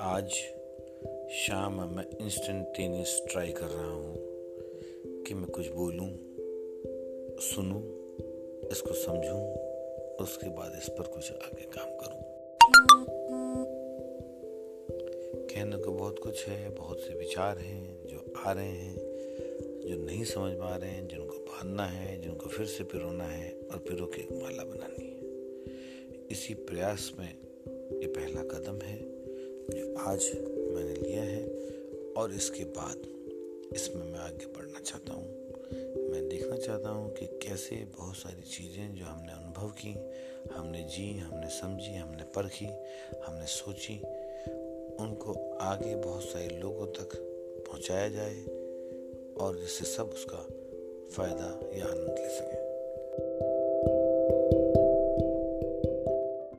आज शाम में मैं इंस्टेंटेनियस ट्राई कर रहा हूँ कि मैं कुछ बोलूँ, सुनूँ, इसको समझूँ, उसके बाद इस पर कुछ आगे काम करूँ। कहने को बहुत कुछ है, बहुत से विचार हैं जो आ रहे हैं, जो नहीं समझ पा रहे हैं, जिनको बांधना है, जिनको फिर से पिरोना है और पिरो के एक माला बनानी है। इसी प्रयास में ये पहला कदम है। आज मैंने लिया है और इसके बाद इसमें मैं आगे बढ़ना चाहता हूँ। मैं देखना चाहता हूँ कि कैसे बहुत सारी चीज़ें जो हमने अनुभव की, हमने जी, हमने समझी, हमने परखी, हमने सोची, उनको आगे बहुत सारे लोगों तक पहुँचाया जाए और जिससे सब उसका फ़ायदा या आनंद ले सकें।